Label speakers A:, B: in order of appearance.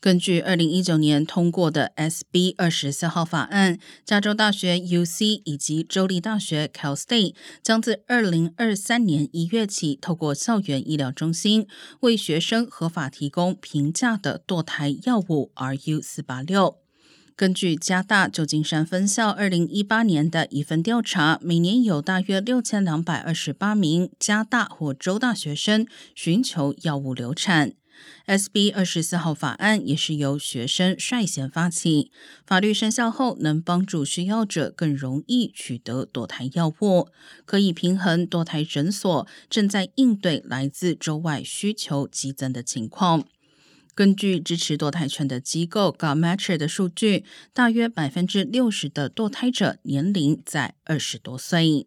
A: 根据二零一九年通过的 SB 二十四号法案，加州大学 UC 以及州立大学 Cal State 将自二零二三年一月起，透过校园医疗中心为学生合法提供平价的堕胎药物 RU 四八六。根据加大旧金山分校二零一八年的一份调查，每年有大约六千两百二十八名加大或州大学生寻求药物流产。SB 二十四号法案也是由学生率先发起，法律生效后能帮助需要者更容易取得堕胎药物，可以平衡堕胎诊所正在应对来自州外需求激增的情况。根据支持堕胎权的机构 g o m a t c h e r 的数据，大约百分之六十的堕胎者年龄在二十多岁。